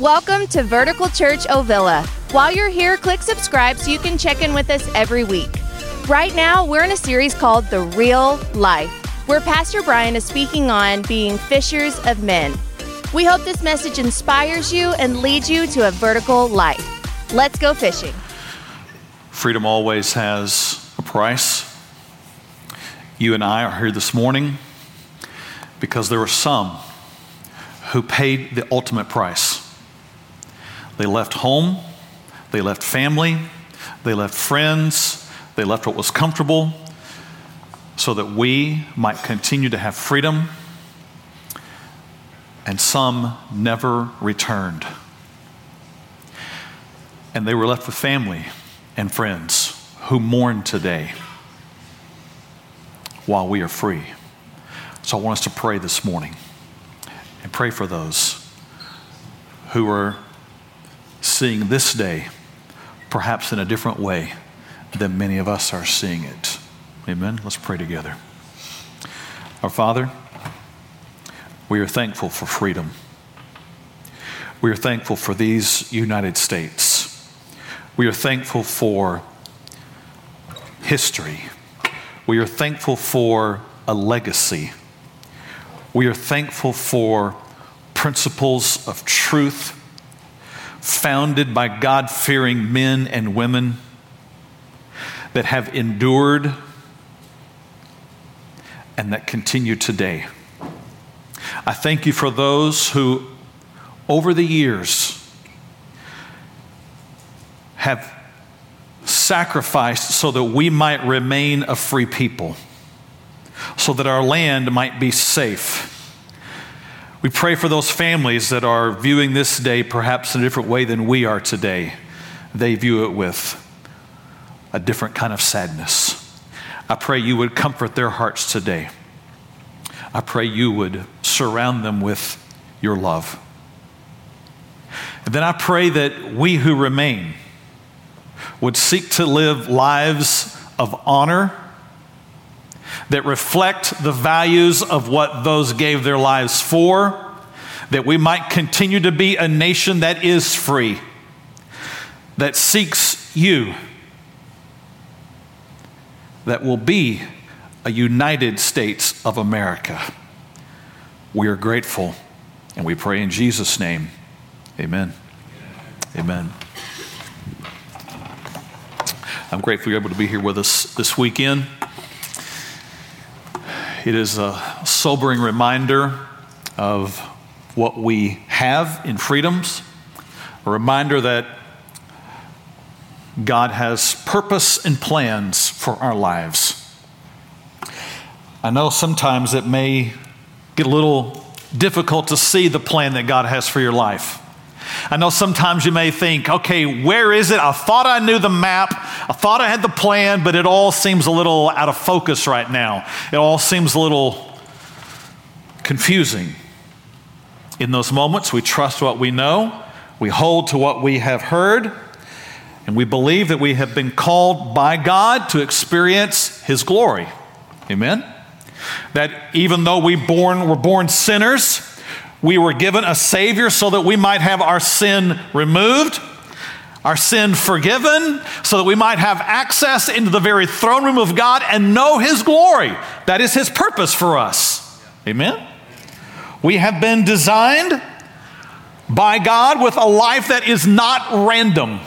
Welcome to Vertical Church Ovilla. While you're here, click subscribe so you can check in with us every week. Right now, we're in a series called The Reel Life, where Pastor Brian is speaking on being fishers of men. We hope this message inspires you and leads you to a vertical life. Let's go fishing. Freedom always has a price. You and I are here this morning because there were some who paid the ultimate price. They left home, they left family, they left friends, they left what was comfortable so that we might continue to have freedom. And some never returned. And they were left with family and friends who mourn today while we are free. So I want us to pray this morning and pray for those who are seeing this day perhaps in a different way than many of us are seeing it. Amen. Let's pray together. Our Father, we are thankful for freedom. We are thankful for these United States. We are thankful for history. We are thankful for a legacy. We are thankful for principles of truth founded by God fearing men and women that have endured and that continue today. I thank you for those who, over the years, have sacrificed so that we might remain a free people, so that our land might be safe we pray for those families that are viewing this day perhaps in a different way than we are today. They view it with a different kind of sadness. I pray you would comfort their hearts today. I pray you would surround them with your love. And then I pray that we who remain would seek to live lives of honor that reflect the values of what those gave their lives for, that we might continue to be a nation that is free, that seeks you, that will be a United States of America. We are grateful and we pray in Jesus' name. Amen. Amen. I'm grateful you're able to be here with us this weekend. It is a sobering reminder of what we have in freedoms, a reminder that God has purpose and plans for our lives. I know sometimes it may get a little difficult to see the plan that God has for your life. I know sometimes you may think, okay, where is it? I thought I knew the map. I thought I had the plan, but it all seems a little out of focus right now. It all seems a little confusing. In those moments, we trust what we know, we hold to what we have heard, and we believe that we have been called by God to experience His glory. Amen? That even though we born, were born sinners, we were given a Savior so that we might have our sin removed, our sin forgiven, so that we might have access into the very throne room of God and know His glory. That is His purpose for us. Amen? We have been designed by God with a life that is not random.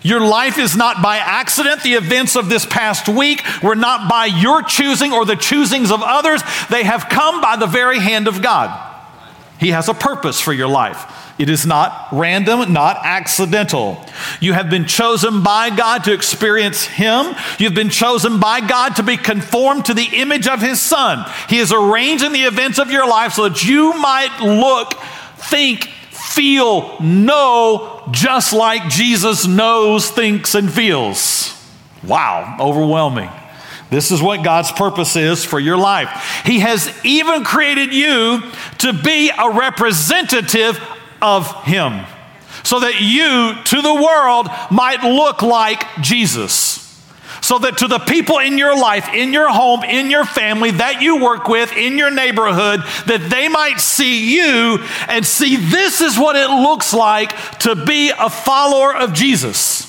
Your life is not by accident. The events of this past week were not by your choosing or the choosings of others. They have come by the very hand of God. He has a purpose for your life. It is not random, not accidental. You have been chosen by God to experience Him. You've been chosen by God to be conformed to the image of His Son. He is arranging the events of your life so that you might look, think, feel, know just like Jesus knows, thinks, and feels. Wow, overwhelming. This is what God's purpose is for your life. He has even created you to be a representative of Him so that you to the world might look like Jesus. so that to the people in your life, in your home, in your family, that you work with, in your neighborhood, that they might see you and see this is what it looks like to be a follower of Jesus.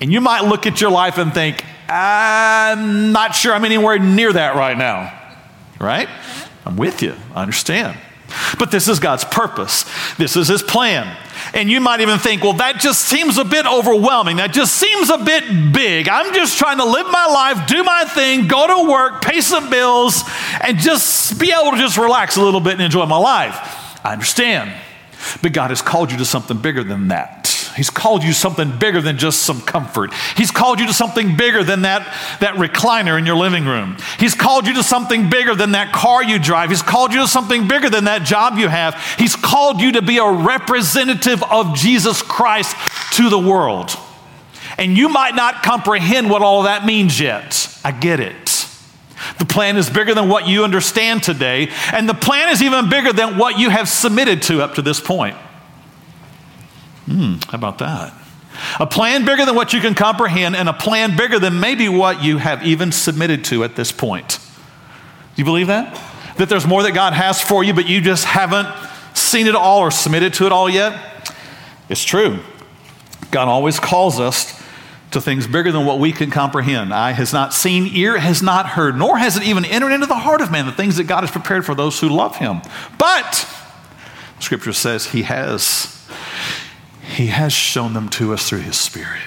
And you might look at your life and think, I'm not sure I'm anywhere near that right now. Right? I'm with you. I understand. But this is God's purpose. This is His plan. And you might even think, well, that just seems a bit overwhelming. That just seems a bit big. I'm just trying to live my life, do my thing, go to work, pay some bills, and just be able to just relax a little bit and enjoy my life. I understand. But God has called you to something bigger than that. He's called you something bigger than just some comfort. He's called you to something bigger than that, that recliner in your living room. He's called you to something bigger than that car you drive. He's called you to something bigger than that job you have. He's called you to be a representative of Jesus Christ to the world. And you might not comprehend what all that means yet. I get it. The plan is bigger than what you understand today, and the plan is even bigger than what you have submitted to up to this point. Hmm, how about that? A plan bigger than what you can comprehend, and a plan bigger than maybe what you have even submitted to at this point. Do you believe that? That there's more that God has for you, but you just haven't seen it all or submitted to it all yet? It's true. God always calls us to things bigger than what we can comprehend. Eye has not seen, ear has not heard, nor has it even entered into the heart of man the things that God has prepared for those who love him. But Scripture says he has he has shown them to us through His Spirit.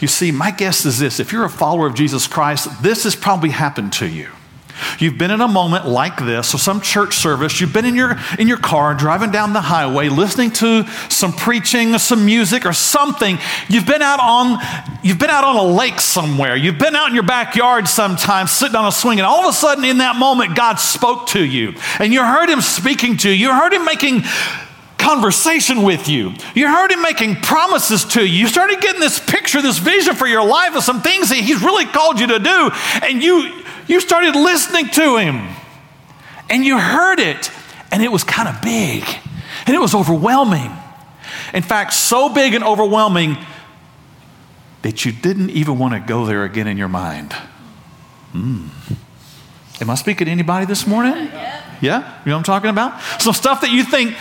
You see, my guess is this if you're a follower of Jesus Christ, this has probably happened to you. You've been in a moment like this, or some church service. You've been in your, in your car driving down the highway, listening to some preaching, or some music, or something. You've been out on you've been out on a lake somewhere. You've been out in your backyard sometimes, sitting on a swing, and all of a sudden, in that moment, God spoke to you, and you heard Him speaking to you. You heard Him making conversation with you. You heard him making promises to you. You started getting this picture, this vision for your life of some things that he's really called you to do. And you, you started listening to him. And you heard it. And it was kind of big. And it was overwhelming. In fact, so big and overwhelming that you didn't even want to go there again in your mind. Mm. Am I speaking to anybody this morning? Yeah. yeah? You know what I'm talking about? Some stuff that you think,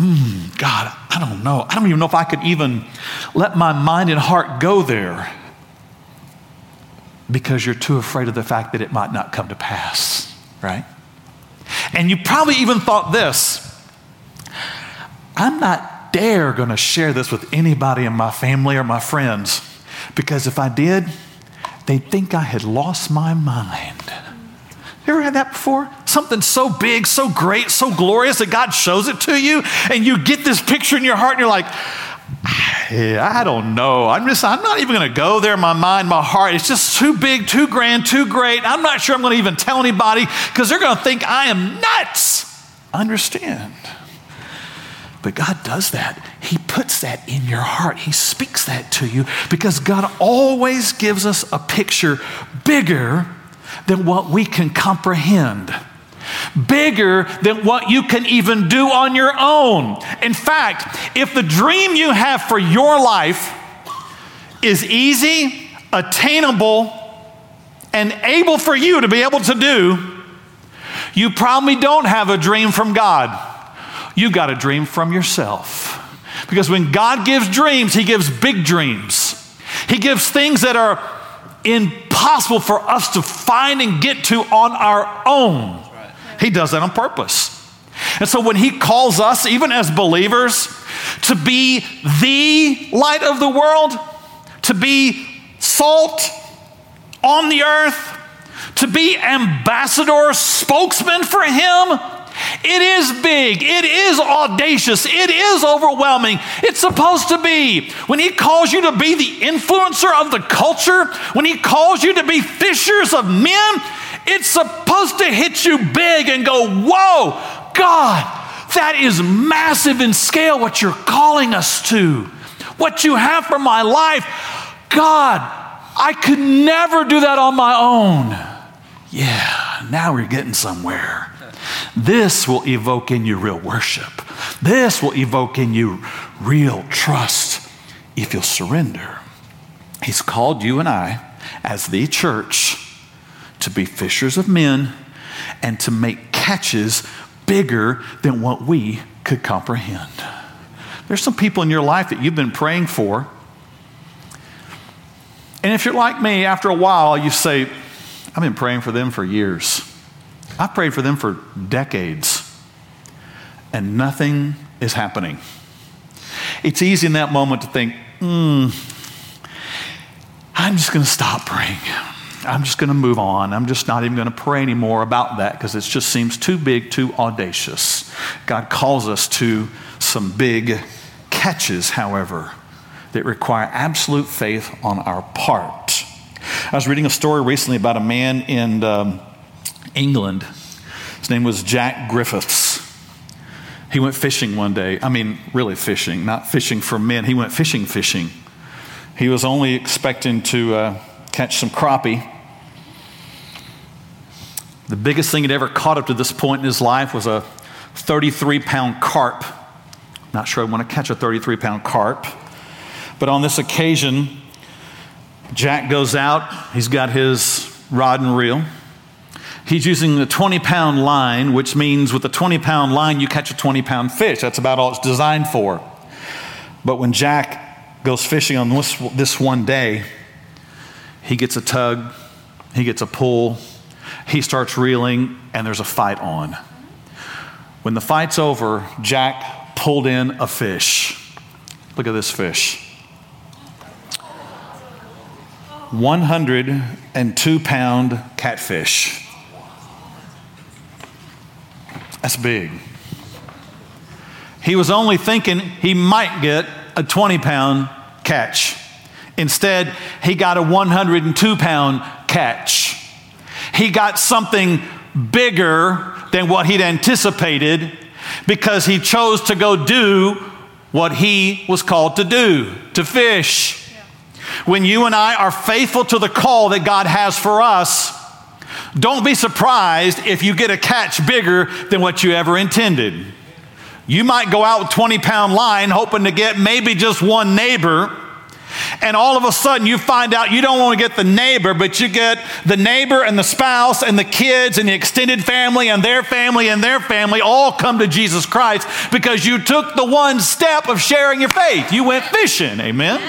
mm, God, I don't know. I don't even know if I could even let my mind and heart go there because you're too afraid of the fact that it might not come to pass, right? And you probably even thought this I'm not dare going to share this with anybody in my family or my friends because if I did, they'd think I had lost my mind. You ever had that before? Something so big, so great, so glorious that God shows it to you, and you get this picture in your heart, and you're like, I don't know. I'm just, I'm not even going to go there. My mind, my heart, it's just too big, too grand, too great. I'm not sure I'm going to even tell anybody because they're going to think I am nuts. Understand? But God does that. He puts that in your heart. He speaks that to you because God always gives us a picture bigger than what we can comprehend, bigger than what you can even do on your own. In fact, if the dream you have for your life is easy, attainable, and able for you to be able to do, you probably don't have a dream from God. You got a dream from yourself. Because when God gives dreams, He gives big dreams. He gives things that are impossible for us to find and get to on our own. He does that on purpose. And so when he calls us, even as believers, to be the light of the world, to be salt on the earth, to be ambassador, spokesman for him, it is big. It is audacious. It is overwhelming. It's supposed to be. When He calls you to be the influencer of the culture, when He calls you to be fishers of men, it's supposed to hit you big and go, Whoa, God, that is massive in scale what you're calling us to. What you have for my life. God, I could never do that on my own. Yeah, now we're getting somewhere. This will evoke in you real worship. This will evoke in you real trust if you'll surrender. He's called you and I as the church to be fishers of men and to make catches bigger than what we could comprehend. There's some people in your life that you've been praying for. And if you're like me, after a while, you say, I've been praying for them for years. I've prayed for them for decades, and nothing is happening. It's easy in that moment to think, hmm, I'm just going to stop praying. I'm just going to move on. I'm just not even going to pray anymore about that because it just seems too big, too audacious. God calls us to some big catches, however, that require absolute faith on our part. I was reading a story recently about a man in um, England. His name was Jack Griffiths. He went fishing one day. I mean, really fishing, not fishing for men. He went fishing, fishing. He was only expecting to uh, catch some crappie. The biggest thing he'd ever caught up to this point in his life was a 33 pound carp. Not sure I want to catch a 33 pound carp. But on this occasion, Jack goes out. He's got his rod and reel. He's using a 20 pound line, which means with a 20 pound line, you catch a 20 pound fish. That's about all it's designed for. But when Jack goes fishing on this, this one day, he gets a tug, he gets a pull, he starts reeling, and there's a fight on. When the fight's over, Jack pulled in a fish. Look at this fish. 102 pound catfish. That's big. He was only thinking he might get a 20 pound catch. Instead, he got a 102 pound catch. He got something bigger than what he'd anticipated because he chose to go do what he was called to do to fish. When you and I are faithful to the call that God has for us, don't be surprised if you get a catch bigger than what you ever intended. You might go out with 20 pound line hoping to get maybe just one neighbor and all of a sudden, you find out you don't want to get the neighbor, but you get the neighbor and the spouse and the kids and the extended family and their family and their family all come to Jesus Christ because you took the one step of sharing your faith. You went fishing. Amen.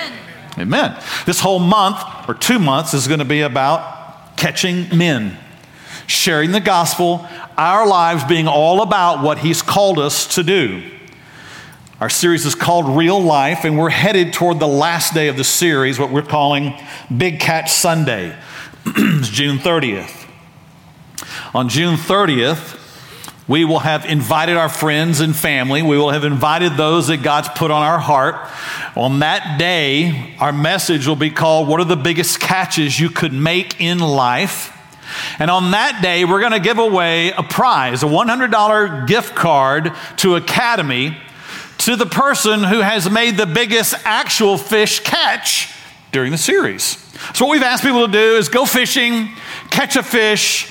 Amen. This whole month or two months is going to be about catching men, sharing the gospel, our lives being all about what He's called us to do. Our series is called Reel Life, and we're headed toward the last day of the series, what we're calling Big Catch Sunday. it's June 30th. On June 30th, we will have invited our friends and family. We will have invited those that God's put on our heart. On that day, our message will be called What are the biggest catches you could make in life? And on that day, we're going to give away a prize, a $100 gift card to Academy to the person who has made the biggest actual fish catch during the series. So, what we've asked people to do is go fishing, catch a fish,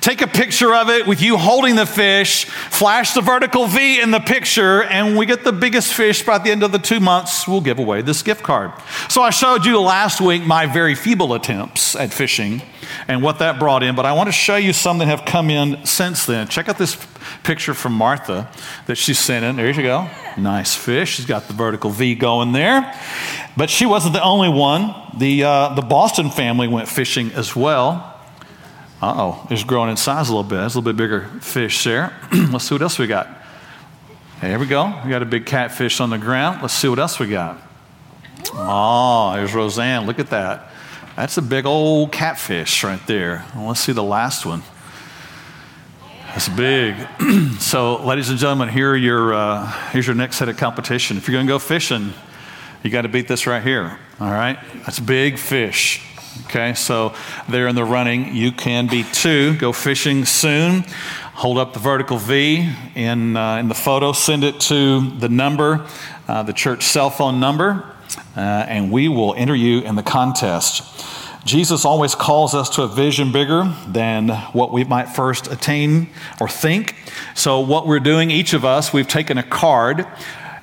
take a picture of it with you holding the fish, flash the vertical V in the picture, and we get the biggest fish by the end of the two months, we'll give away this gift card. So, I showed you last week my very feeble attempts at fishing and what that brought in, but I want to show you some that have come in since then. Check out this picture from Martha that she sent in. There you go. Nice fish. She's got the vertical V going there. But she wasn't the only one. The, uh, the Boston family went fishing as well. Uh oh, it's growing in size a little bit. That's a little bit bigger fish there. Let's see what else we got. There we go. We got a big catfish on the ground. Let's see what else we got. Oh, there's Roseanne. Look at that. That's a big old catfish right there. let's see the last one. That's big. so, ladies and gentlemen, here your, uh, here's your next set of competition. If you're going to go fishing, you got to beat this right here. All right? That's big fish. Okay, so they're in the running. You can be too. Go fishing soon. Hold up the vertical V in, uh, in the photo. Send it to the number, uh, the church cell phone number, uh, and we will enter you in the contest. Jesus always calls us to a vision bigger than what we might first attain or think. So, what we're doing, each of us, we've taken a card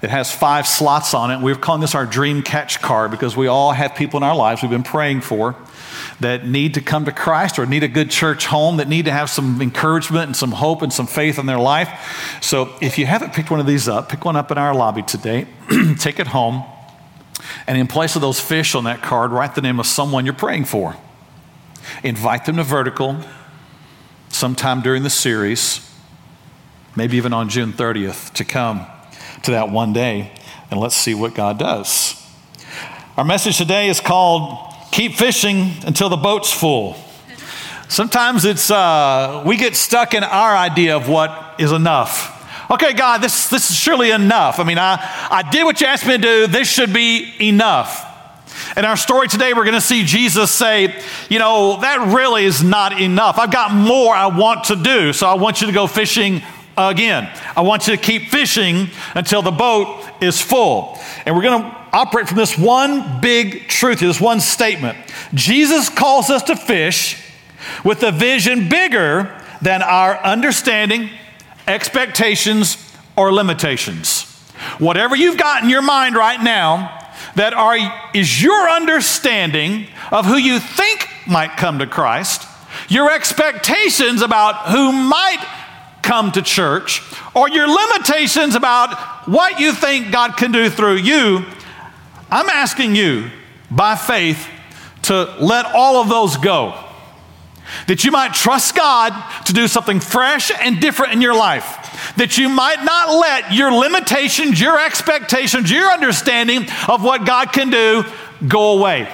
It has five slots on it. We're calling this our dream catch card because we all have people in our lives we've been praying for that need to come to Christ or need a good church home, that need to have some encouragement and some hope and some faith in their life. So if you haven't picked one of these up, pick one up in our lobby today, take it home, and in place of those fish on that card, write the name of someone you're praying for. Invite them to Vertical sometime during the series, maybe even on June 30th, to come to that one day, and let's see what God does. Our message today is called Keep Fishing Until the Boat's Full. Sometimes it's, uh, we get stuck in our idea of what is enough. Okay, God, this, this is surely enough. I mean, I, I did what you asked me to do. This should be enough. In our story today, we're going to see Jesus say, You know, that really is not enough. I've got more I want to do. So I want you to go fishing again. I want you to keep fishing until the boat is full. And we're going to operate from this one big truth, this one statement. Jesus calls us to fish with a vision bigger than our understanding, expectations, or limitations. Whatever you've got in your mind right now that are, is your understanding of who you think might come to Christ, your expectations about who might come to church, or your limitations about what you think God can do through you, I'm asking you by faith to let all of those go. That you might trust God to do something fresh and different in your life. That you might not let your limitations, your expectations, your understanding of what God can do go away.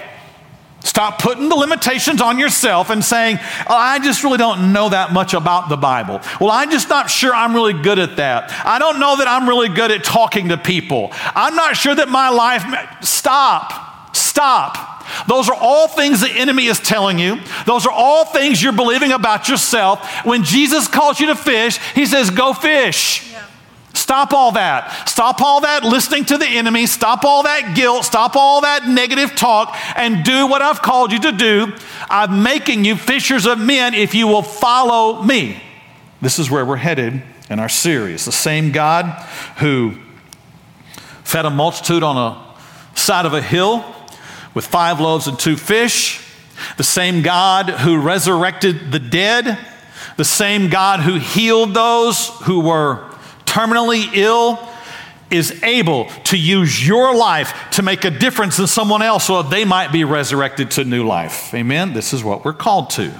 Stop putting the limitations on yourself and saying, oh, I just really don't know that much about the Bible. Well, I'm just not sure I'm really good at that. I don't know that I'm really good at talking to people. I'm not sure that my life. Stop. Stop. Those are all things the enemy is telling you. Those are all things you're believing about yourself. When Jesus calls you to fish, he says, Go fish. Stop all that. Stop all that listening to the enemy. Stop all that guilt. Stop all that negative talk and do what I've called you to do. I'm making you fishers of men if you will follow me. This is where we're headed in our series. The same God who fed a multitude on a side of a hill with five loaves and two fish. The same God who resurrected the dead. The same God who healed those who were terminally ill is able to use your life to make a difference in someone else so they might be resurrected to new life. Amen? This is what we're called to.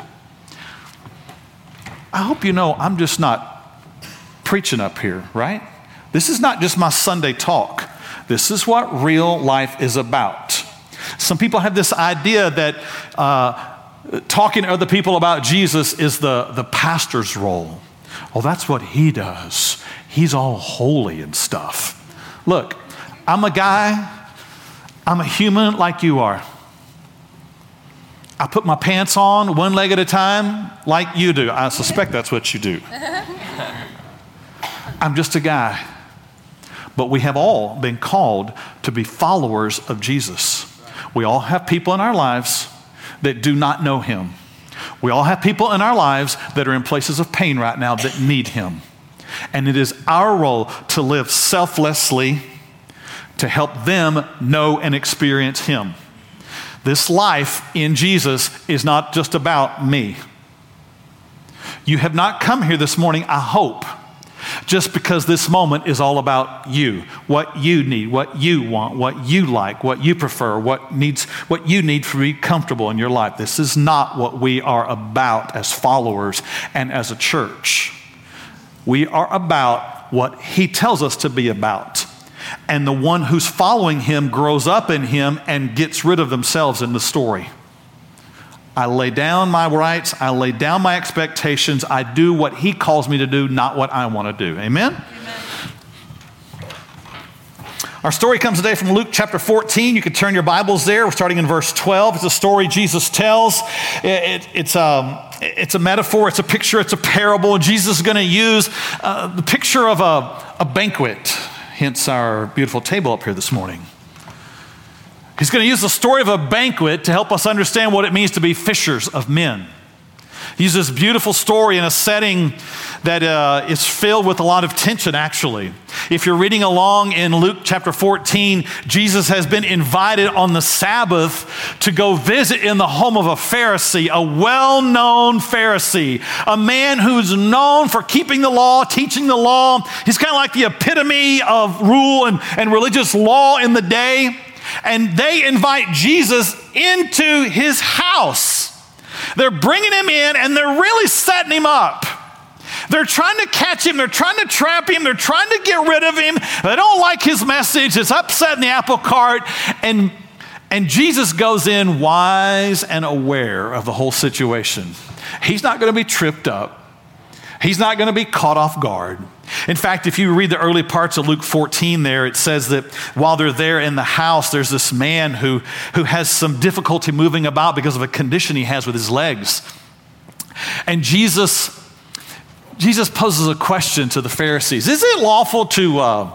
I hope you know I'm just not preaching up here, right? This is not just my Sunday talk. This is what real life is about. Some people have this idea that uh, talking to other people about Jesus is the, the pastor's role. Well, that's what he does he's all holy and stuff. Look, I'm a guy, I'm a human like you are. I put my pants on one leg at a time like you do. I suspect that's what you do. I'm just a guy. But we have all been called to be followers of Jesus. We all have people in our lives that do not know him. We all have people in our lives that are in places of pain right now that need him. And it is our role to live selflessly to help them know and experience Him. This life in Jesus is not just about me. You have not come here this morning, I hope, just because this moment is all about you, what you need, what you want, what you like, what you prefer, what needs what you need to be comfortable in your life. This is not what we are about as followers and as a church. We are about what he tells us to be about. And the one who's following him grows up in him and gets rid of themselves in the story. I lay down my rights, I lay down my expectations, I do what he calls me to do, not what I want to do. Amen? Amen. Our story comes today from Luke chapter 14. You can turn your Bibles there. We're starting in verse 12. It's a story Jesus tells. It, it, it's, um, it's a metaphor, it's a picture, it's a parable. Jesus is going to use uh, the picture of a, a banquet, hence our beautiful table up here this morning. He's going to use the story of a banquet to help us understand what it means to be fishers of men. He's this beautiful story in a setting that uh, is filled with a lot of tension, actually. If you're reading along in Luke chapter 14, Jesus has been invited on the Sabbath to go visit in the home of a Pharisee, a well known Pharisee, a man who's known for keeping the law, teaching the law. He's kind of like the epitome of rule and, and religious law in the day. And they invite Jesus into his house. They're bringing him in and they're really setting him up. They're trying to catch him, they're trying to trap him, they're trying to get rid of him. They don't like his message, it's upsetting the apple cart. And, and Jesus goes in wise and aware of the whole situation. He's not going to be tripped up. He's not going to be caught off guard. In fact, if you read the early parts of Luke 14 there, it says that while they're there in the house, there's this man who, who has some difficulty moving about because of a condition he has with his legs. And Jesus Jesus poses a question to the Pharisees Is it lawful to, uh,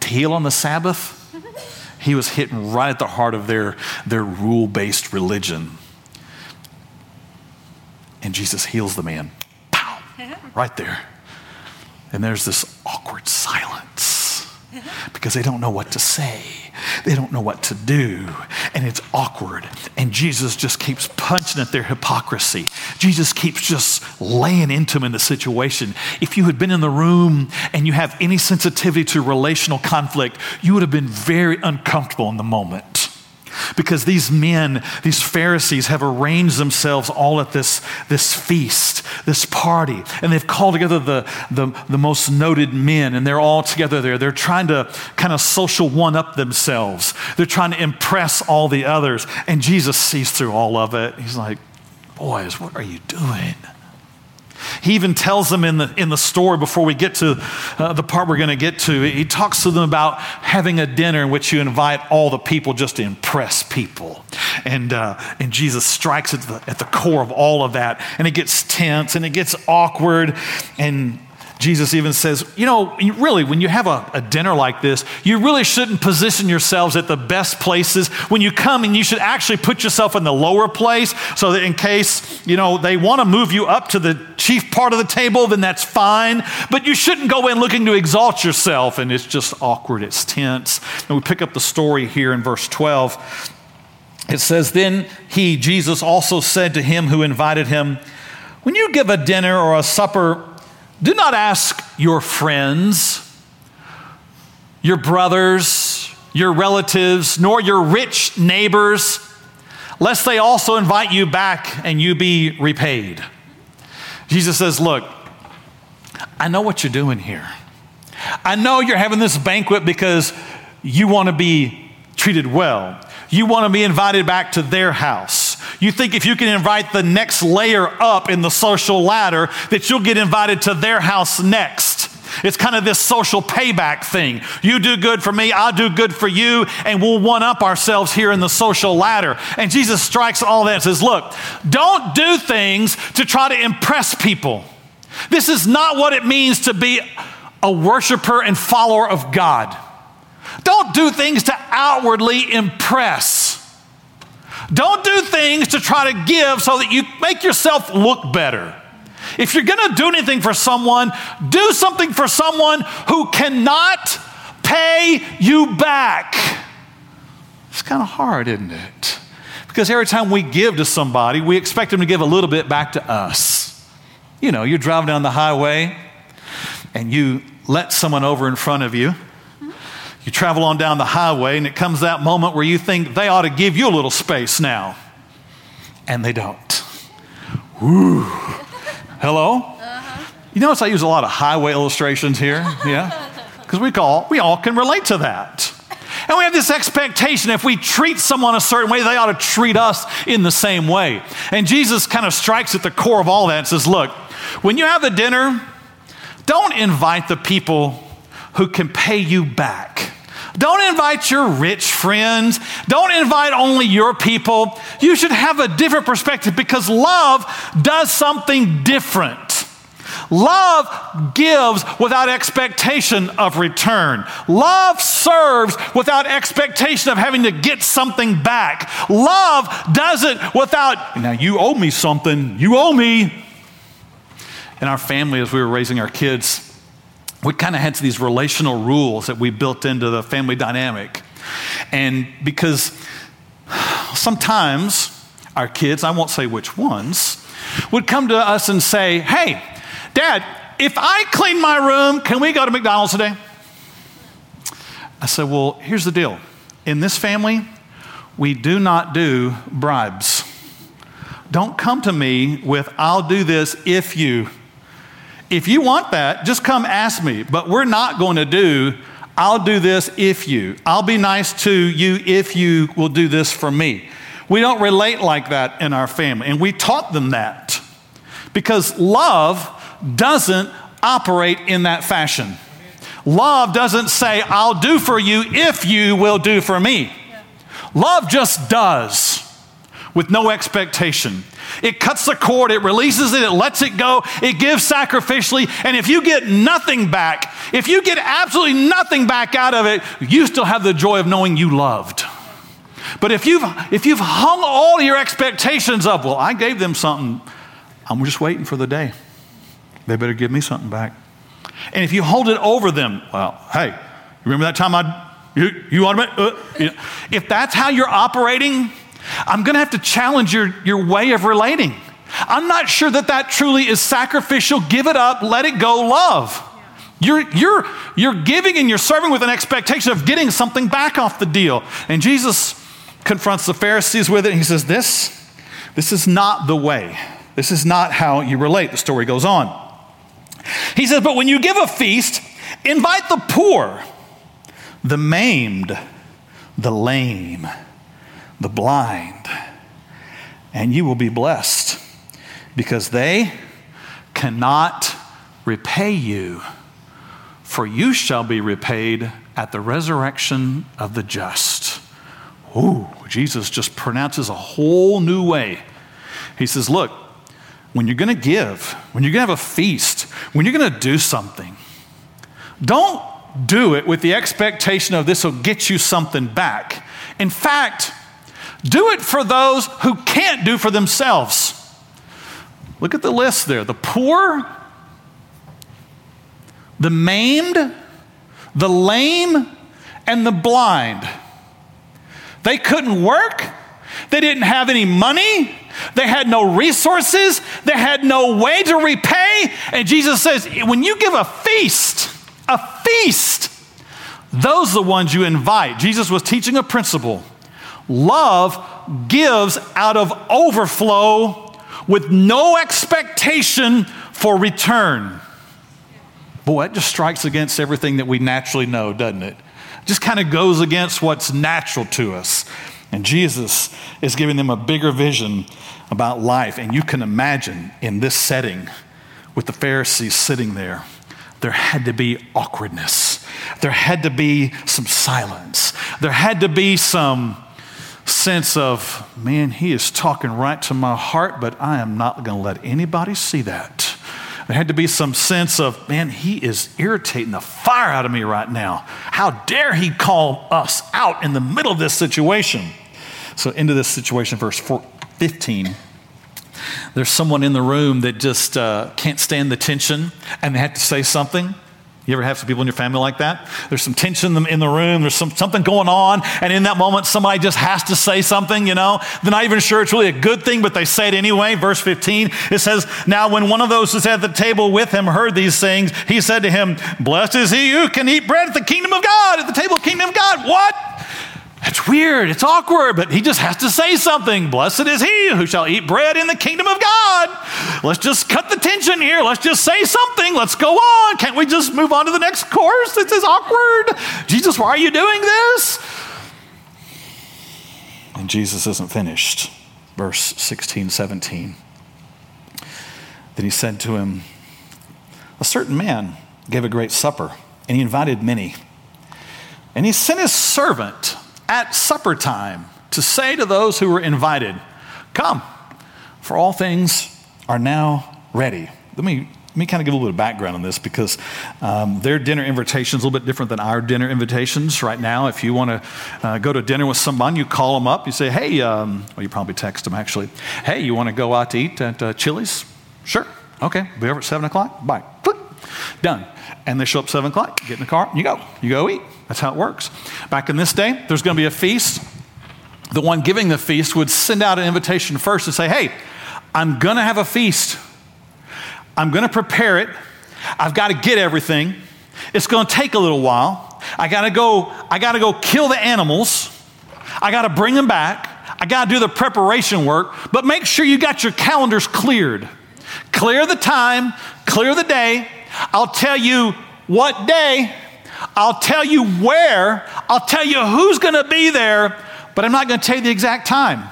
to heal on the Sabbath? He was hitting right at the heart of their, their rule based religion. And Jesus heals the man. Pow! Right there. And there's this awkward silence because they don't know what to say. They don't know what to do. And it's awkward. And Jesus just keeps punching at their hypocrisy. Jesus keeps just laying into them in the situation. If you had been in the room and you have any sensitivity to relational conflict, you would have been very uncomfortable in the moment. Because these men, these Pharisees, have arranged themselves all at this, this feast, this party, and they've called together the, the, the most noted men, and they're all together there. They're trying to kind of social one up themselves, they're trying to impress all the others. And Jesus sees through all of it. He's like, Boys, what are you doing? He even tells them in the, in the story before we get to uh, the part we're going to get to, he talks to them about having a dinner in which you invite all the people just to impress people. And, uh, and Jesus strikes at the, at the core of all of that. And it gets tense and it gets awkward. And Jesus even says, you know, really, when you have a, a, dinner like this, you really shouldn't position yourselves at the best places. When you come and you should actually put yourself in the lower place so that in case, you know, they want to move you up to the chief part of the table, then that's fine. But you shouldn't go in looking to exalt yourself. And it's just awkward, it's tense. And we pick up the story here in verse 12. It says, Then he, Jesus, also said to him who invited him, When you give a dinner or a supper, do not ask your friends, your brothers, your relatives, nor your rich neighbors, lest they also invite you back and you be repaid. Jesus says, Look, I know what you're doing here. I know you're having this banquet because you want to be treated well. You want to be invited back to their house. You think if you can invite the next layer up in the social ladder, that you'll get invited to their house next. It's kind of this social payback thing. You do good for me, I'll do good for you, and we'll one up ourselves here in the social ladder. And Jesus strikes all that and says, Look, don't do things to try to impress people. This is not what it means to be a worshiper and follower of God. Don't do things to outwardly impress. Don't do things to try to give so that you make yourself look better. If you're going to do anything for someone, do something for someone who cannot pay you back. It's kind of hard, isn't it? Because every time we give to somebody, we expect them to give a little bit back to us. You know, you're driving down the highway and you let someone over in front of you you travel on down the highway, and it comes that moment where you think they ought to give you a little space now. And they don't. Woo. Hello? Uh-huh. You notice I use a lot of highway illustrations here, yeah? Because we, call, we all can relate to that. And we have this expectation if we treat someone a certain way, they ought to treat us in the same way. And Jesus kind of strikes at the core of all that and says, Look, when you have the dinner, don't invite the people who can pay you back. Don't invite your rich friends. Don't invite only your people. You should have a different perspective because love does something different. Love gives without expectation of return. Love serves without expectation of having to get something back. Love does it without, now you owe me something, you owe me. In our family, as we were raising our kids, we kind of had these relational rules that we built into the family dynamic. And because sometimes our kids, I won't say which ones, would come to us and say, Hey, Dad, if I clean my room, can we go to McDonald's today? I said, Well, here's the deal. In this family, we do not do bribes. Don't come to me with, I'll do this if you. If you want that, just come ask me. But we're not going to do, I'll do this if you. I'll be nice to you if you will do this for me. We don't relate like that in our family. And we taught them that because love doesn't operate in that fashion. Love doesn't say, I'll do for you if you will do for me. Love just does with no expectation. It cuts the cord, it releases it, it lets it go, it gives sacrificially. And if you get nothing back, if you get absolutely nothing back out of it, you still have the joy of knowing you loved. But if you've, if you've hung all your expectations up, well, I gave them something, I'm just waiting for the day. They better give me something back. And if you hold it over them, well, hey, remember that time I, you, you to, uh, you know, if that's how you're operating, I'm going to have to challenge your, your way of relating. I'm not sure that that truly is sacrificial, give it up, let it go love. You're, you're, you're giving and you're serving with an expectation of getting something back off the deal. And Jesus confronts the Pharisees with it. And he says, This, this is not the way. This is not how you relate. The story goes on. He says, But when you give a feast, invite the poor, the maimed, the lame, the blind, and you will be blessed because they cannot repay you, for you shall be repaid at the resurrection of the just. Ooh, Jesus just pronounces a whole new way. He says, Look, when you're going to give, when you're going to have a feast, when you're going to do something, don't do it with the expectation of this will get you something back. In fact, do it for those who can't do for themselves. Look at the list there the poor, the maimed, the lame, and the blind. They couldn't work. They didn't have any money. They had no resources. They had no way to repay. And Jesus says, when you give a feast, a feast, those are the ones you invite. Jesus was teaching a principle. Love gives out of overflow with no expectation for return. Boy, that just strikes against everything that we naturally know, doesn't it? just kind of goes against what's natural to us. And Jesus is giving them a bigger vision about life. And you can imagine in this setting, with the Pharisees sitting there, there had to be awkwardness. There had to be some silence. There had to be some sense of, man, he is talking right to my heart, but I am not going to let anybody see that. There had to be some sense of, man, he is irritating the fire out of me right now. How dare he call us out in the middle of this situation? So, into this situation, verse 15. There's someone in the room that just uh, can't stand the tension and they have to say something. You ever have some people in your family like that? There's some tension in the room, there's some, something going on, and in that moment, somebody just has to say something, you know? They're not even sure it's really a good thing, but they say it anyway. Verse 15, it says, Now when one of those who sat at the table with him heard these things, he said to him, Blessed is he who can eat bread at the kingdom of God, at the table of kingdom of God. What? It's weird, it's awkward, but he just has to say something. Blessed is he who shall eat bread in the kingdom of God. Let's just cut the tension here. Let's just say something. Let's go on. Can't we just move on to the next course? This is awkward. Jesus, why are you doing this? And Jesus isn't finished. Verse 16, 17. Then he said to him, A certain man gave a great supper, and he invited many. And he sent his servant at supper time to say to those who were invited, Come, for all things are now ready. Let me let me kind of give a little bit of background on this because um, their dinner invitations a little bit different than our dinner invitations right now. If you want to uh, go to dinner with someone, you call them up. You say, "Hey," um, well, you probably text them actually. "Hey, you want to go out to eat at uh, Chili's?" Sure. Okay. Be over at seven o'clock. Bye. Click. Done. And they show up seven o'clock. Get in the car. You go. You go eat. That's how it works. Back in this day, there's going to be a feast. The one giving the feast would send out an invitation first and say, "Hey, I'm going to have a feast." I'm going to prepare it. I've got to get everything. It's going to take a little while. I got to go I got to go kill the animals. I got to bring them back. I got to do the preparation work, but make sure you got your calendars cleared. Clear the time, clear the day. I'll tell you what day, I'll tell you where, I'll tell you who's going to be there, but I'm not going to tell you the exact time.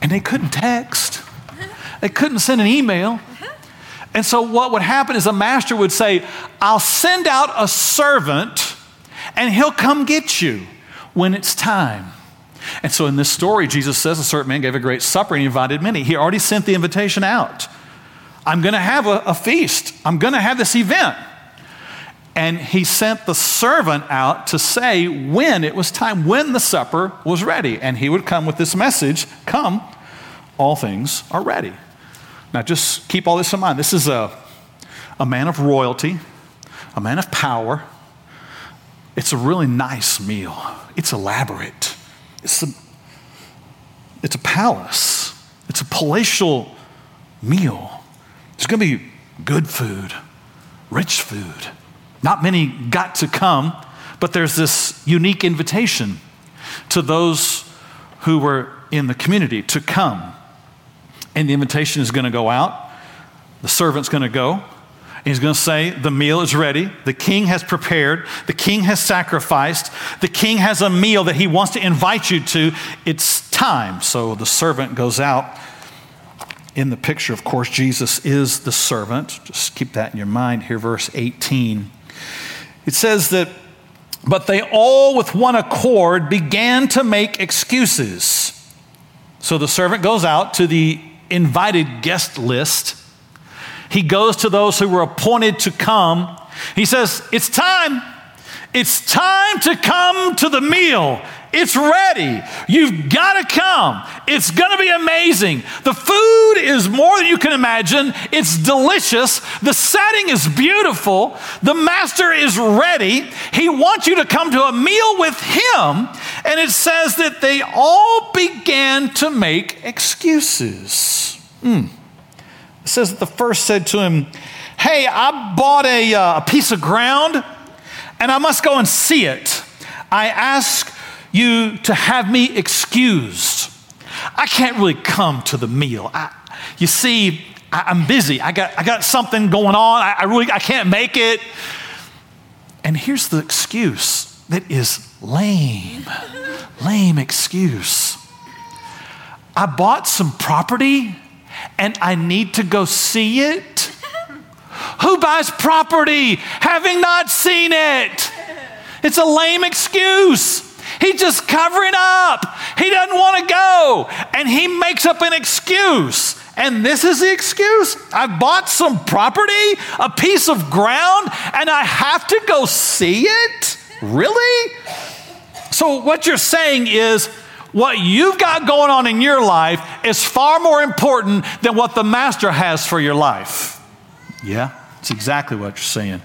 And they couldn't text. They couldn't send an email. And so, what would happen is a master would say, I'll send out a servant and he'll come get you when it's time. And so, in this story, Jesus says a certain man gave a great supper and he invited many. He already sent the invitation out. I'm going to have a, a feast, I'm going to have this event. And he sent the servant out to say when it was time, when the supper was ready. And he would come with this message Come, all things are ready. Now, just keep all this in mind. This is a, a man of royalty, a man of power. It's a really nice meal, it's elaborate. It's a, it's a palace, it's a palatial meal. It's going to be good food, rich food. Not many got to come, but there's this unique invitation to those who were in the community to come. And the invitation is going to go out. The servant's going to go. He's going to say, The meal is ready. The king has prepared. The king has sacrificed. The king has a meal that he wants to invite you to. It's time. So the servant goes out. In the picture, of course, Jesus is the servant. Just keep that in your mind here, verse 18. It says that, but they all with one accord began to make excuses. So the servant goes out to the invited guest list. He goes to those who were appointed to come. He says, It's time. It's time to come to the meal. It's ready. You've got to come. It's going to be amazing. The food is more than you can imagine. It's delicious. The setting is beautiful. The master is ready. He wants you to come to a meal with him. And it says that they all began to make excuses. Mm. It says that the first said to him, Hey, I bought a, uh, a piece of ground and I must go and see it. I ask you to have me excused. I can't really come to the meal. I, you see, I, am busy. I got, I got something going on. I, I really I can't make it. And here's the excuse that is lame. lame excuse. I bought some property and I need to go see it? Who buys property having not seen it? It's a lame excuse. He's just covering up. He doesn't want to go. And he makes up an excuse. And this is the excuse. I bought some property, a piece of ground, and I have to go see it? Really? So, what you're saying is, what you've got going on in your life is far more important than what the master has for your life. Yeah, that's exactly what you're saying.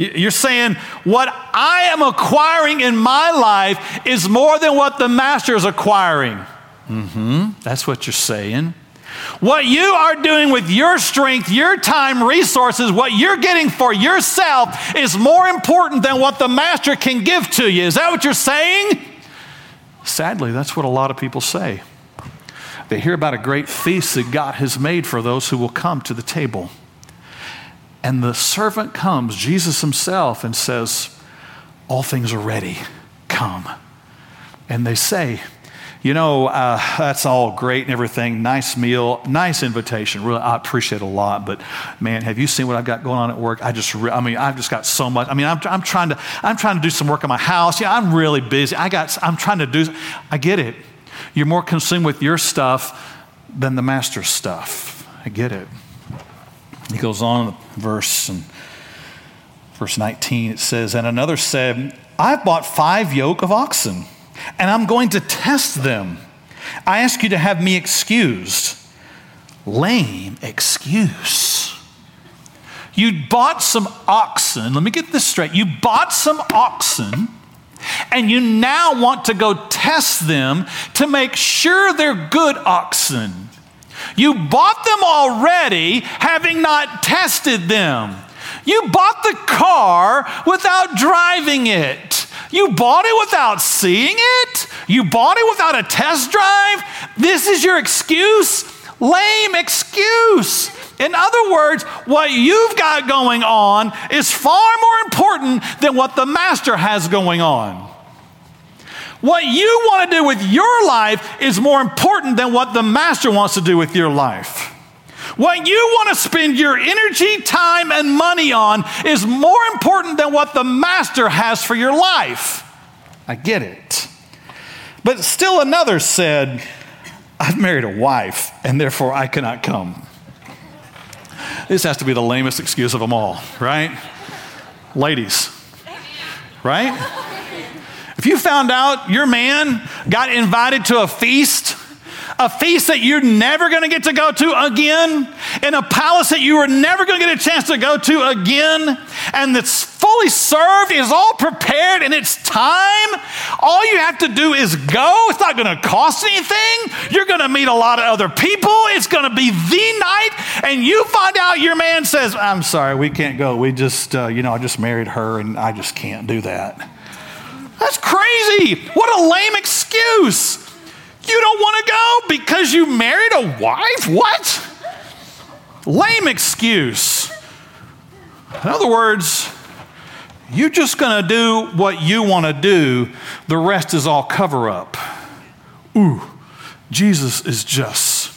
You're saying what I am acquiring in my life is more than what the master is acquiring. Mm-hmm. That's what you're saying. What you are doing with your strength, your time, resources, what you're getting for yourself is more important than what the master can give to you. Is that what you're saying? Sadly, that's what a lot of people say. They hear about a great feast that God has made for those who will come to the table. And the servant comes, Jesus himself, and says, All things are ready. Come. And they say, you know, uh, that's all great and everything. Nice meal, nice invitation. Really, I appreciate it a lot. But man, have you seen what I've got going on at work? I just, re- I mean, I've just got so much. I mean, I'm, I'm trying to, I'm trying to do some work in my house. Yeah, I'm really busy. I got, I'm trying to do. I get it. You're more consumed with your stuff than the master's stuff. I get it. He goes on verse and verse 19 it says, And another said, I've bought five yoke of oxen, and I'm going to test them. I ask you to have me excused. Lame excuse. You bought some oxen. Let me get this straight. You bought some oxen and you now want to go test them to make sure they're good oxen. You bought them already, having not tested them. You bought the car without driving it. You bought it without seeing it. You bought it without a test drive. This is your excuse? Lame excuse. In other words, what you've got going on is far more important than what the master has going on. What you want to do with your life is more important than what the master wants to do with your life. What you want to spend your energy, time, and money on is more important than what the master has for your life. I get it. But still another said, I've married a wife, and therefore I cannot come. This has to be the lamest excuse of them all, right? Ladies, right? If you found out your man got invited to a feast, a feast that you're never going to get to go to again, in a palace that you were never going to get a chance to go to again, and that's fully served, is all prepared, and it's time. All you have to do is go. It's not going to cost anything. You're going to meet a lot of other people. It's going to be the night, and you find out your man says, I'm sorry, we can't go. We just, uh, you know, I just married her, and I just can't do that. That's crazy. What a lame excuse. You don't want to go because you married a wife? What? Lame excuse. In other words, you're just going to do what you want to do, the rest is all cover up. Ooh, Jesus is just.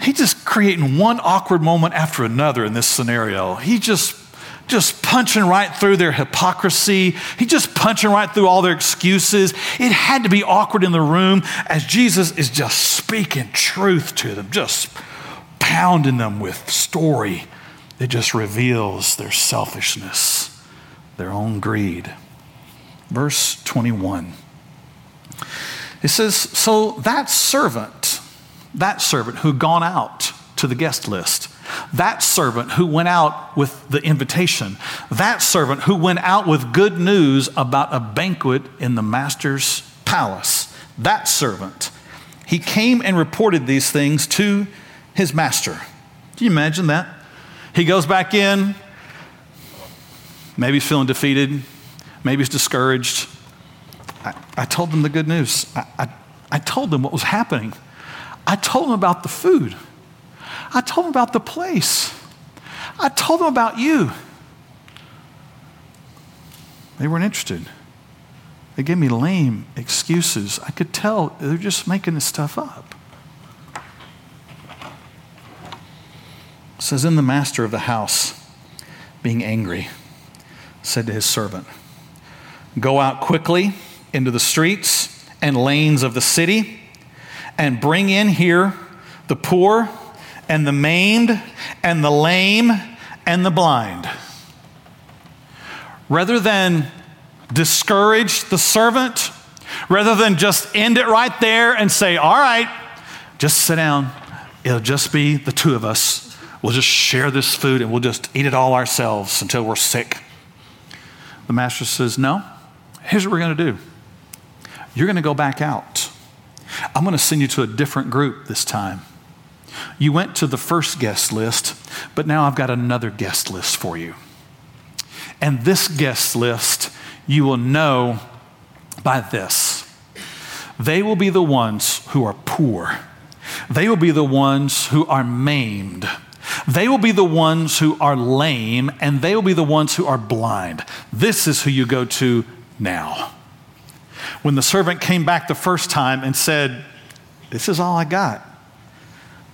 He's just creating one awkward moment after another in this scenario. He just just punching right through their hypocrisy. He just punching right through all their excuses. It had to be awkward in the room as Jesus is just speaking truth to them, just pounding them with story that just reveals their selfishness, their own greed. Verse 21. It says, So that servant, that servant who gone out to the guest list, that servant who went out with the invitation, that servant who went out with good news about a banquet in the master's palace, that servant, he came and reported these things to his master. Can you imagine that? He goes back in, maybe he's feeling defeated, maybe he's discouraged. I, I told them the good news. I, I, I told them what was happening. I told them about the food. I told them about the place. I told them about you. They weren't interested. They gave me lame excuses. I could tell they're just making this stuff up. It says, in the master of the house, being angry, said to his servant, Go out quickly into the streets and lanes of the city and bring in here the poor and the maimed and the lame and the blind. Rather than discourage the servant, rather than just end it right there and say, All right, just sit down. It'll just be the two of us. We'll just share this food and we'll just eat it all ourselves until we're sick. The master says, No, here's what we're going to do. You're going to go back out. I'm going to send you to a different group this time. You went to the first guest list, but now I've got another guest list for you. And this guest list, you will know by this they will be the ones who are poor, they will be the ones who are maimed. They will be the ones who are lame, and they will be the ones who are blind. This is who you go to now. When the servant came back the first time and said, This is all I got,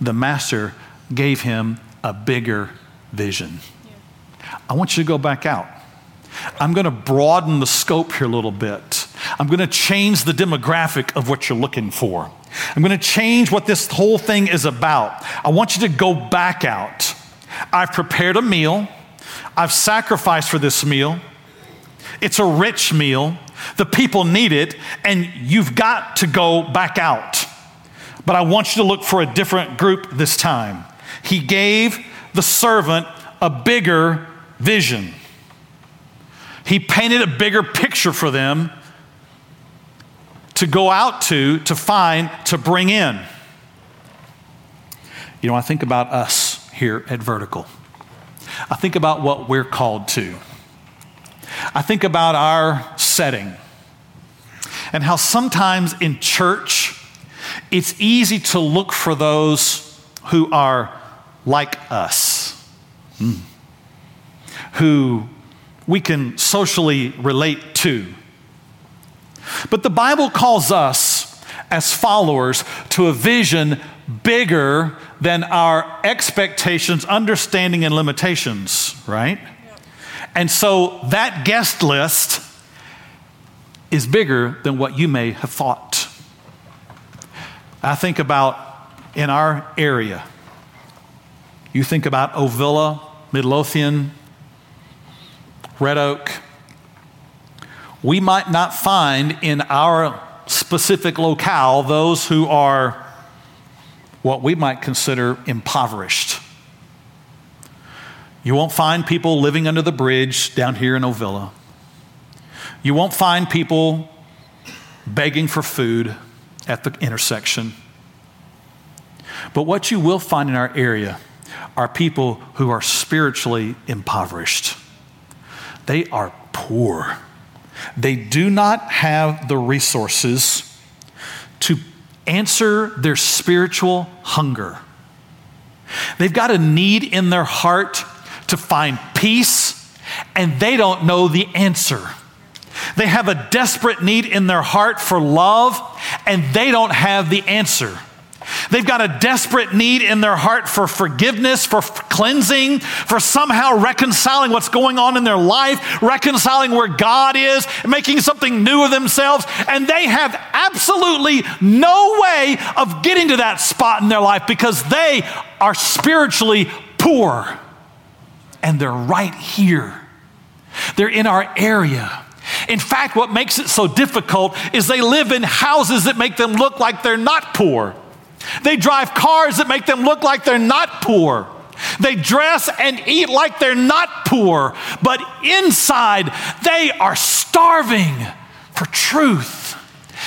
the master gave him a bigger vision. I want you to go back out. I'm going to broaden the scope here a little bit. I'm going to change the demographic of what you're looking for. I'm going to change what this whole thing is about. I want you to go back out. I've prepared a meal. I've sacrificed for this meal. It's a rich meal. The people need it, and you've got to go back out. But I want you to look for a different group this time. He gave the servant a bigger vision. He painted a bigger picture for them to go out to, to find, to bring in. You know, I think about us here at Vertical. I think about what we're called to. I think about our setting and how sometimes in church it's easy to look for those who are like us, mm. who we can socially relate to. But the Bible calls us as followers to a vision bigger than our expectations, understanding, and limitations, right? And so that guest list is bigger than what you may have thought. I think about in our area, you think about Ovilla, Midlothian, Red Oak. We might not find in our specific locale those who are what we might consider impoverished. You won't find people living under the bridge down here in Ovilla. You won't find people begging for food at the intersection. But what you will find in our area are people who are spiritually impoverished. They are poor. They do not have the resources to answer their spiritual hunger. They've got a need in their heart to find peace, and they don't know the answer. They have a desperate need in their heart for love, and they don't have the answer. They've got a desperate need in their heart for forgiveness, for cleansing, for somehow reconciling what's going on in their life, reconciling where God is, making something new of themselves. And they have absolutely no way of getting to that spot in their life because they are spiritually poor. And they're right here, they're in our area. In fact, what makes it so difficult is they live in houses that make them look like they're not poor. They drive cars that make them look like they're not poor. They dress and eat like they're not poor, but inside they are starving for truth.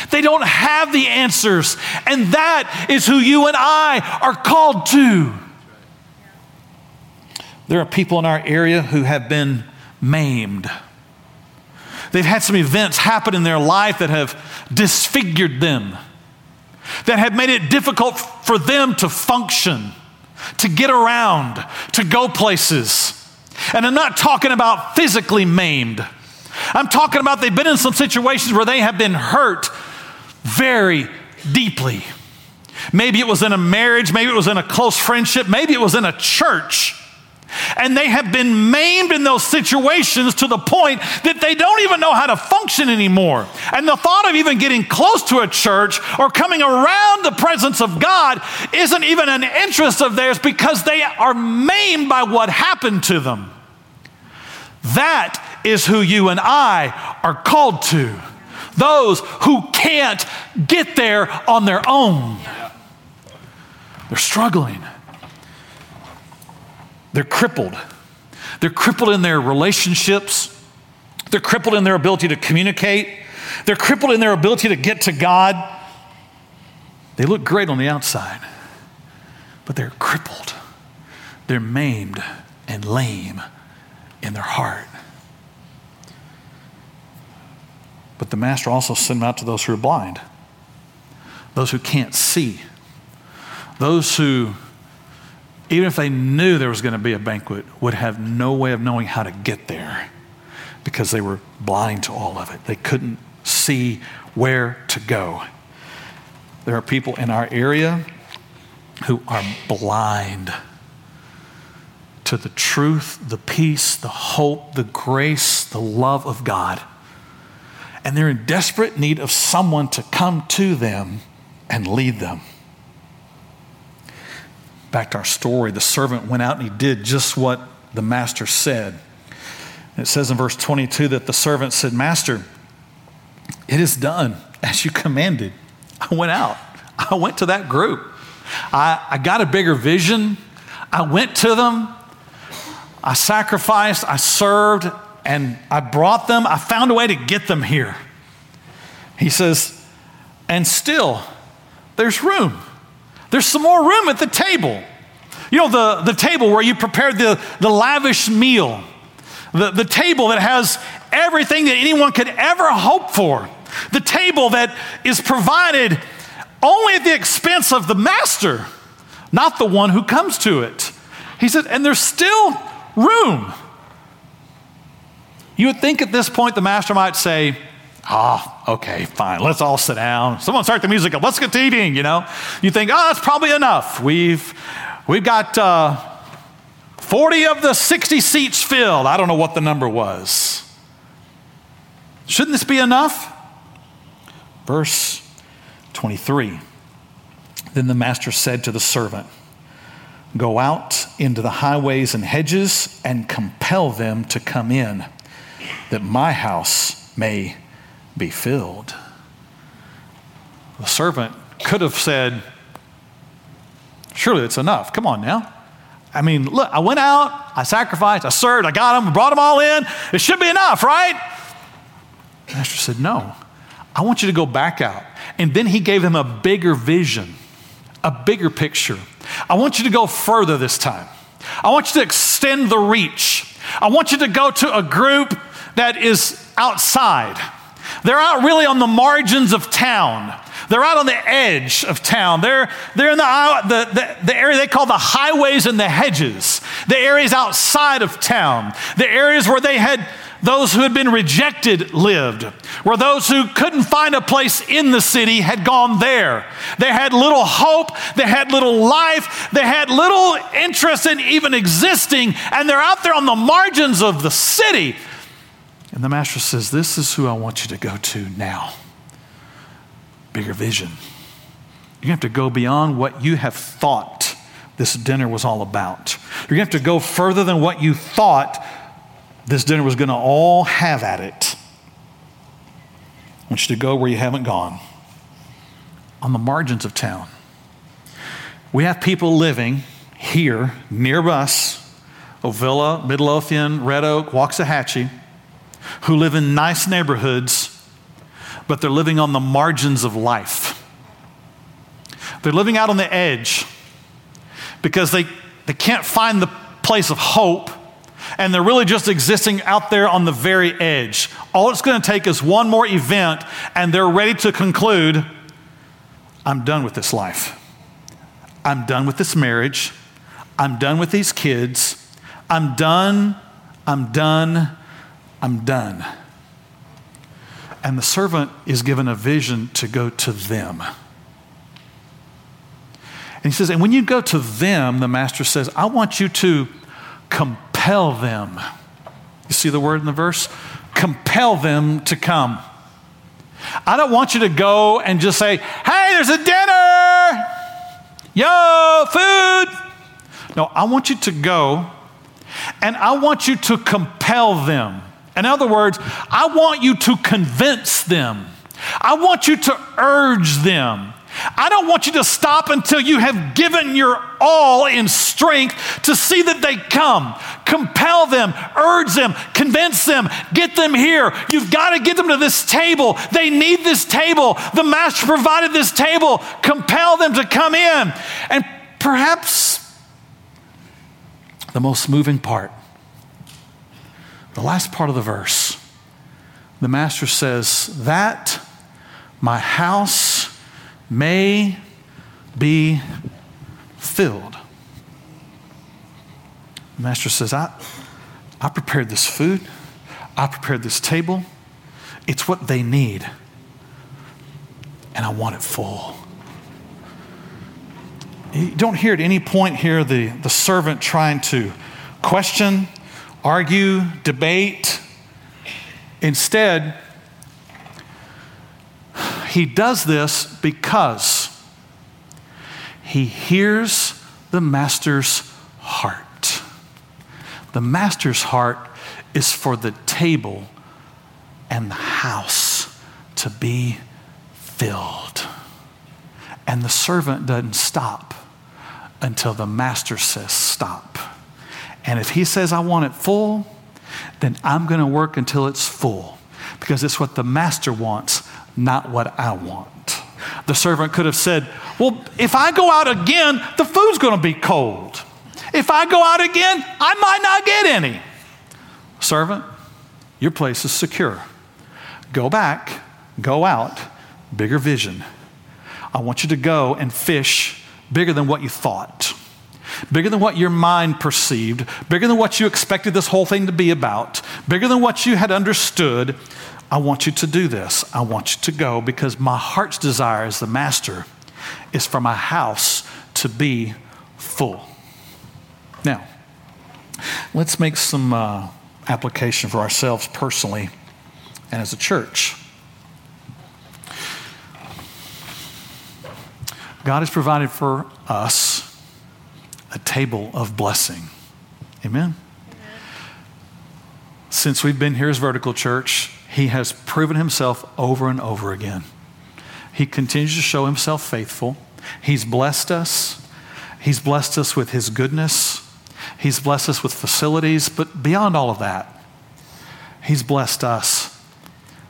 They don't have the answers, and that is who you and I are called to. There are people in our area who have been maimed. They've had some events happen in their life that have disfigured them that have made it difficult for them to function, to get around, to go places. And I'm not talking about physically maimed. I'm talking about they've been in some situations where they have been hurt very deeply. Maybe it was in a marriage, maybe it was in a close friendship, maybe it was in a church. And they have been maimed in those situations to the point that they don't even know how to function anymore. And the thought of even getting close to a church or coming around the presence of God isn't even an interest of theirs because they are maimed by what happened to them. That is who you and I are called to. Those who can't get there on their own. They're struggling. They're crippled. They're crippled in their relationships. They're crippled in their ability to communicate. They're crippled in their ability to get to God. They look great on the outside, but they're crippled. They're maimed and lame in their heart. But the master also sent them out to those who are blind, those who can't see, those who even if they knew there was going to be a banquet, would have no way of knowing how to get there because they were blind to all of it. They couldn't see where to go. There are people in our area who are blind to the truth, the peace, the hope, the grace, the love of God. And they're in desperate need of someone to come to them and lead them. Back to our story, the servant went out and he did just what the master said. It says in verse 22 that the servant said, Master, it is done as you commanded. I went out, I went to that group. I, I got a bigger vision. I went to them. I sacrificed, I served, and I brought them. I found a way to get them here. He says, and still, there's room. There's some more room at the table. You know, the, the table where you prepared the, the lavish meal, the, the table that has everything that anyone could ever hope for, the table that is provided only at the expense of the master, not the one who comes to it. He said, and there's still room. You would think at this point the master might say, Ah, oh, okay, fine. Let's all sit down. Someone start the music up. Let's get to eating, you know. You think, oh, that's probably enough. We've, we've got uh, 40 of the 60 seats filled. I don't know what the number was. Shouldn't this be enough? Verse 23. Then the master said to the servant, Go out into the highways and hedges and compel them to come in, that my house may be filled. The servant could have said, Surely it's enough. Come on now. I mean, look, I went out, I sacrificed, I served, I got them, I brought them all in. It should be enough, right? The master said, No, I want you to go back out. And then he gave him a bigger vision, a bigger picture. I want you to go further this time. I want you to extend the reach. I want you to go to a group that is outside. They're out really on the margins of town. They're out on the edge of town. They're, they're in the, uh, the, the, the, area they call the highways and the hedges, the areas outside of town, the areas where they had those who had been rejected lived, where those who couldn't find a place in the city had gone there. They had little hope, they had little life, they had little interest in even existing, and they're out there on the margins of the city and the master says, This is who I want you to go to now. Bigger vision. You have to go beyond what you have thought this dinner was all about. To have to go further than what you thought this dinner was going to all have at it. I want you to go where you haven't gone, on the margins of town. We have people living here near us Ovilla, Midlothian, Red Oak, Waxahachie who live in nice neighborhoods, but they're living on the margins of life. They're living out on the edge because they, they can't find the place of hope and they're really just existing out there on the very edge. All it's going to take is one more event, and they're ready to conclude I'm done with this life. I'm done with this marriage. I'm done with these kids. I'm done. I'm done. I'm done. And the servant is given a vision to go to them. And he says, and when you go to them, the master says, I want you to compel them. You see the word in the verse? Compel them to come. I don't want you to go and just say, hey, there's a dinner. Yo, food. No, I want you to go and I want you to compel them. In other words, I want you to convince them. I want you to urge them. I don't want you to stop until you have given your all in strength to see that they come. Compel them, urge them, convince them, get them here. You've got to get them to this table. They need this table. The Master provided this table. Compel them to come in. And perhaps the most moving part the last part of the verse, the master says, That my house may be filled. The master says, I, I prepared this food, I prepared this table. It's what they need, and I want it full. You don't hear at any point here the, the servant trying to question argue, debate. Instead, he does this because he hears the master's heart. The master's heart is for the table and the house to be filled. And the servant doesn't stop until the master says stop. And if he says, I want it full, then I'm going to work until it's full because it's what the master wants, not what I want. The servant could have said, Well, if I go out again, the food's going to be cold. If I go out again, I might not get any. Servant, your place is secure. Go back, go out, bigger vision. I want you to go and fish bigger than what you thought, bigger than what your mind perceived, bigger than what you expected this whole thing to be about, bigger than what you had understood. I want you to do this. I want you to go because my heart's desire as the master is for my house to be full. Now, let's make some uh, application for ourselves personally and as a church. God has provided for us a table of blessing. Amen? Since we've been here as Vertical Church, He has proven Himself over and over again. He continues to show Himself faithful. He's blessed us. He's blessed us with His goodness. He's blessed us with facilities. But beyond all of that, He's blessed us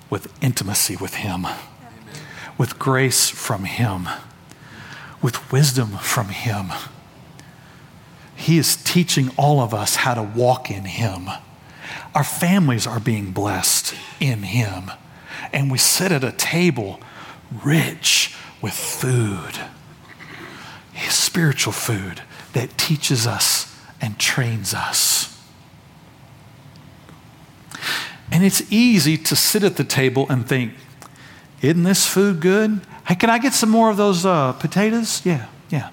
with intimacy with Him, Amen. with grace from Him with wisdom from Him. He is teaching all of us how to walk in Him. Our families are being blessed in Him. And we sit at a table rich with food, His spiritual food that teaches us and trains us. And it's easy to sit at the table and think, isn't this food good? Hey, can I get some more of those uh, potatoes? Yeah, yeah.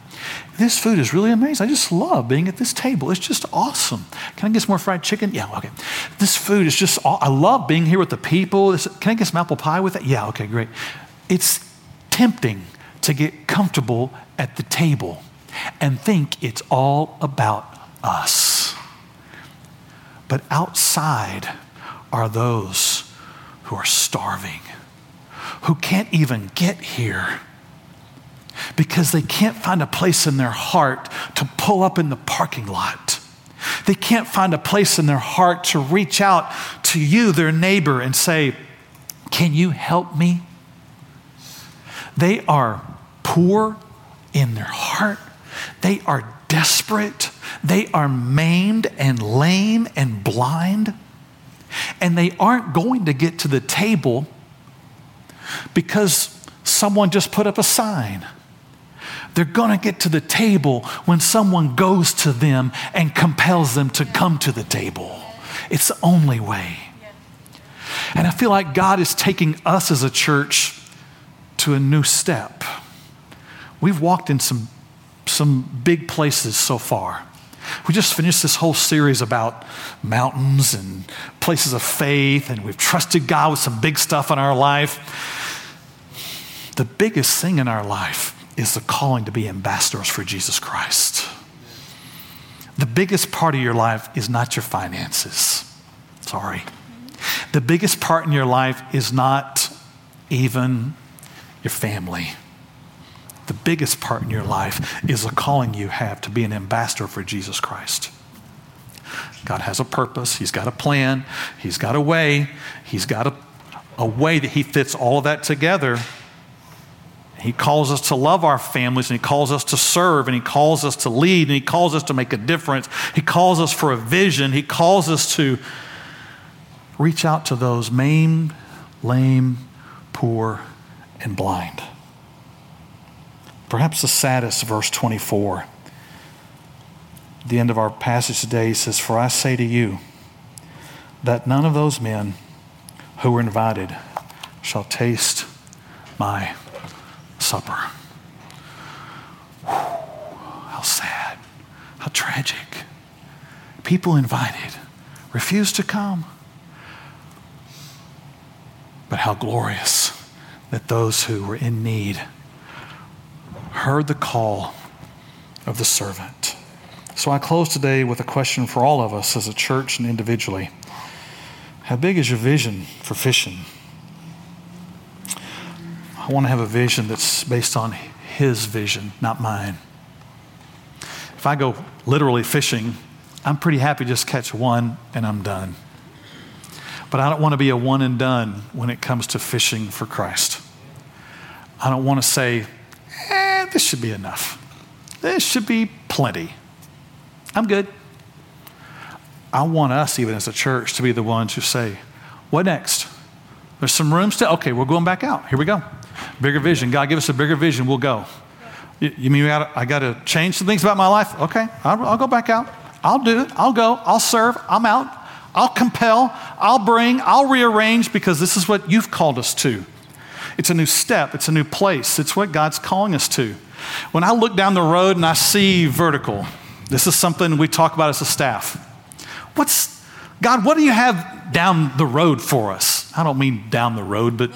This food is really amazing. I just love being at this table. It's just awesome. Can I get some more fried chicken? Yeah, okay. This food is just, I love being here with the people. Can I get some apple pie with it? Yeah, okay, great. It's tempting to get comfortable at the table and think it's all about us. But outside are those who are starving who can't even get here because they can't find a place in their heart to pull up in the parking lot. They can't find a place in their heart to reach out to you, their neighbor, and say, Can you help me? They are poor in their heart. They are desperate. They are maimed and lame and blind. And they aren't going to get to the table because someone just put up a sign. They're going to get to the table when someone goes to them and compels them to come to the table. It's the only way. And I feel like God is taking us as a church to a new step. We've walked in some, some big places so far. We just finished this whole series about mountains and places of faith, and we've trusted God with some big stuff in our life. The biggest thing in our life is the calling to be ambassadors for Jesus Christ. The biggest part of your life is not your finances. Sorry. The biggest part in your life is not even your family the biggest part in your life is the calling you have to be an ambassador for Jesus Christ. God has a purpose, He's got a plan, He's got a way, He's got a, a way that He fits all of that together. He calls us to love our families, and He calls us to serve, and He calls us to lead, and He calls us to make a difference. He calls us for a vision. He calls us to reach out to those maimed, lame, poor, and blind. Perhaps the saddest, verse 24. the end of our passage today says, For I say to you that none of those men who were invited shall taste my supper. how sad. How tragic. People invited refused to come. But how glorious that those who were in need heard the call of the servant So I close today with a question for all of us as a church and individually. How big is your vision for fishing? I want to have a vision that's based on His vision, not mine. If I go literally fishing, I'm pretty happy to just catch one and I'm done. But I don't want to be a one and done when it comes to fishing for Christ. I don't want to say, eh, this should be enough. This should be plenty. I'm good. I want us, even as a church, to be the ones who say, What next? There's some room still. Okay, we're going back out. Here we go. Bigger vision. God, give us a bigger vision. We'll go. You, you mean gotta, I got to change some things about my life? Okay, I'll, I'll go back out. I'll do it. I'll go. I'll serve. I'm out. I'll compel. I'll bring. I'll rearrange because this is what you've called us to. It's a new step. It's a new place. It's what God's calling us to. When I look down the road and I see vertical, this is something we talk about as a staff. What's, God, what do you have down the road for us? I don't mean down the road, but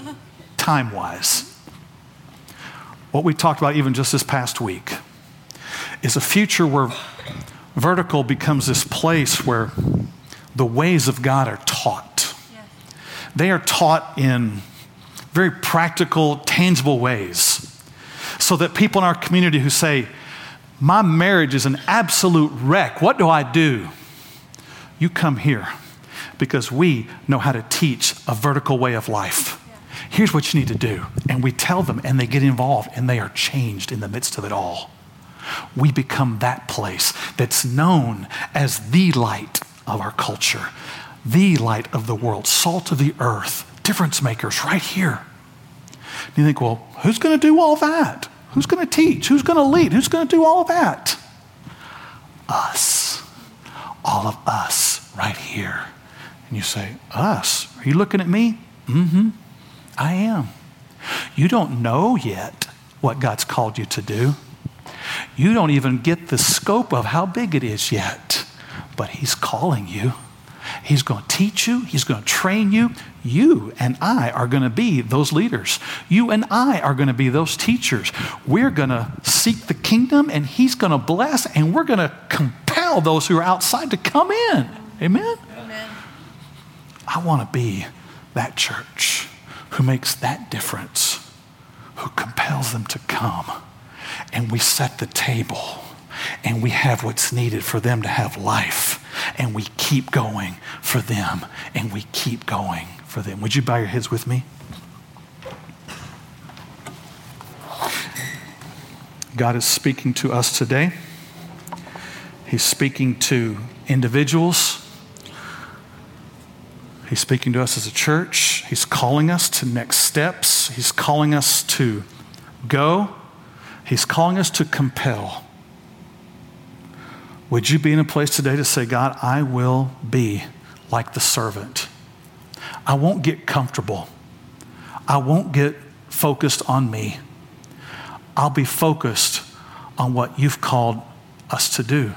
time wise. What we talked about even just this past week is a future where vertical becomes this place where the ways of God are taught. Yes. They are taught in very practical, tangible ways. So that people in our community who say, My marriage is an absolute wreck, what do I do? You come here because we know how to teach a vertical way of life. Here's what you need to do. And we tell them, and they get involved, and they are changed in the midst of it all. We become that place that's known as the light of our culture, the light of the world, salt of the earth, difference makers right here. And you think, well, who's going to do all that? Who's going to teach? Who's going to lead? Who's going to do all of that? Us. All of us right here. And you say, Us? Are you looking at me? Mm hmm. I am. You don't know yet what God's called you to do. You don't even get the scope of how big it is yet, but He's calling you. He's going to teach you, He's going to train you. You and I are going to be those leaders. You and I are going to be those teachers. We're going to seek the kingdom, and He's going to bless, and we're going to compel those who are outside to come in. Amen? Amen. I want to be that church who makes that difference, who compels them to come. And we set the table and we have what's needed for them to have life. And we keep going for them and we keep going for them. Would you bow your heads with me? God is speaking to us today. He's speaking to individuals He's speaking to us as a church. He's calling us to next steps. He's calling us to go. He's calling us to compel. Would you be in a place today to say, God, I will be like the servant? I won't get comfortable. I won't get focused on me. I'll be focused on what you've called us to do.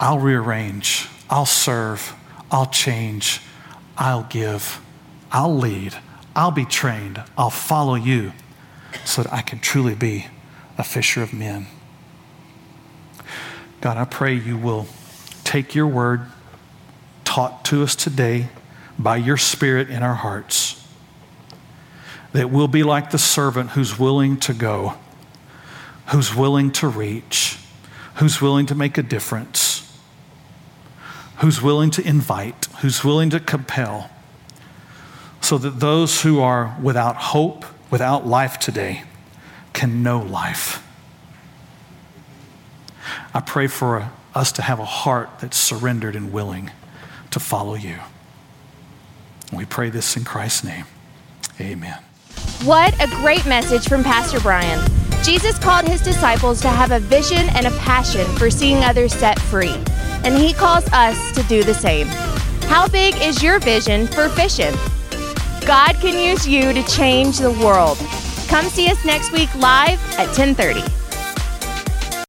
I'll rearrange. I'll serve. I'll change, I'll give, I'll lead, I'll be trained, I'll follow you so that I can truly be a fisher of men. God, I pray you will take your word taught to us today by your Spirit in our hearts, that we'll be like the servant who's willing to go, who's willing to reach, who's willing to make a difference who's willing to invite, who's willing to compel, so that those who are without hope, without life today, can know life. I pray for us to have a heart that's surrendered and willing to follow you. We pray this in Christ's name. Amen. What a great message from Pastor Brian. Jesus called his disciples to have a vision and a passion for seeing others set free and He calls us to do the same. How big is your vision for fishing? God can use you to change the world. Come see us next week live at 1030.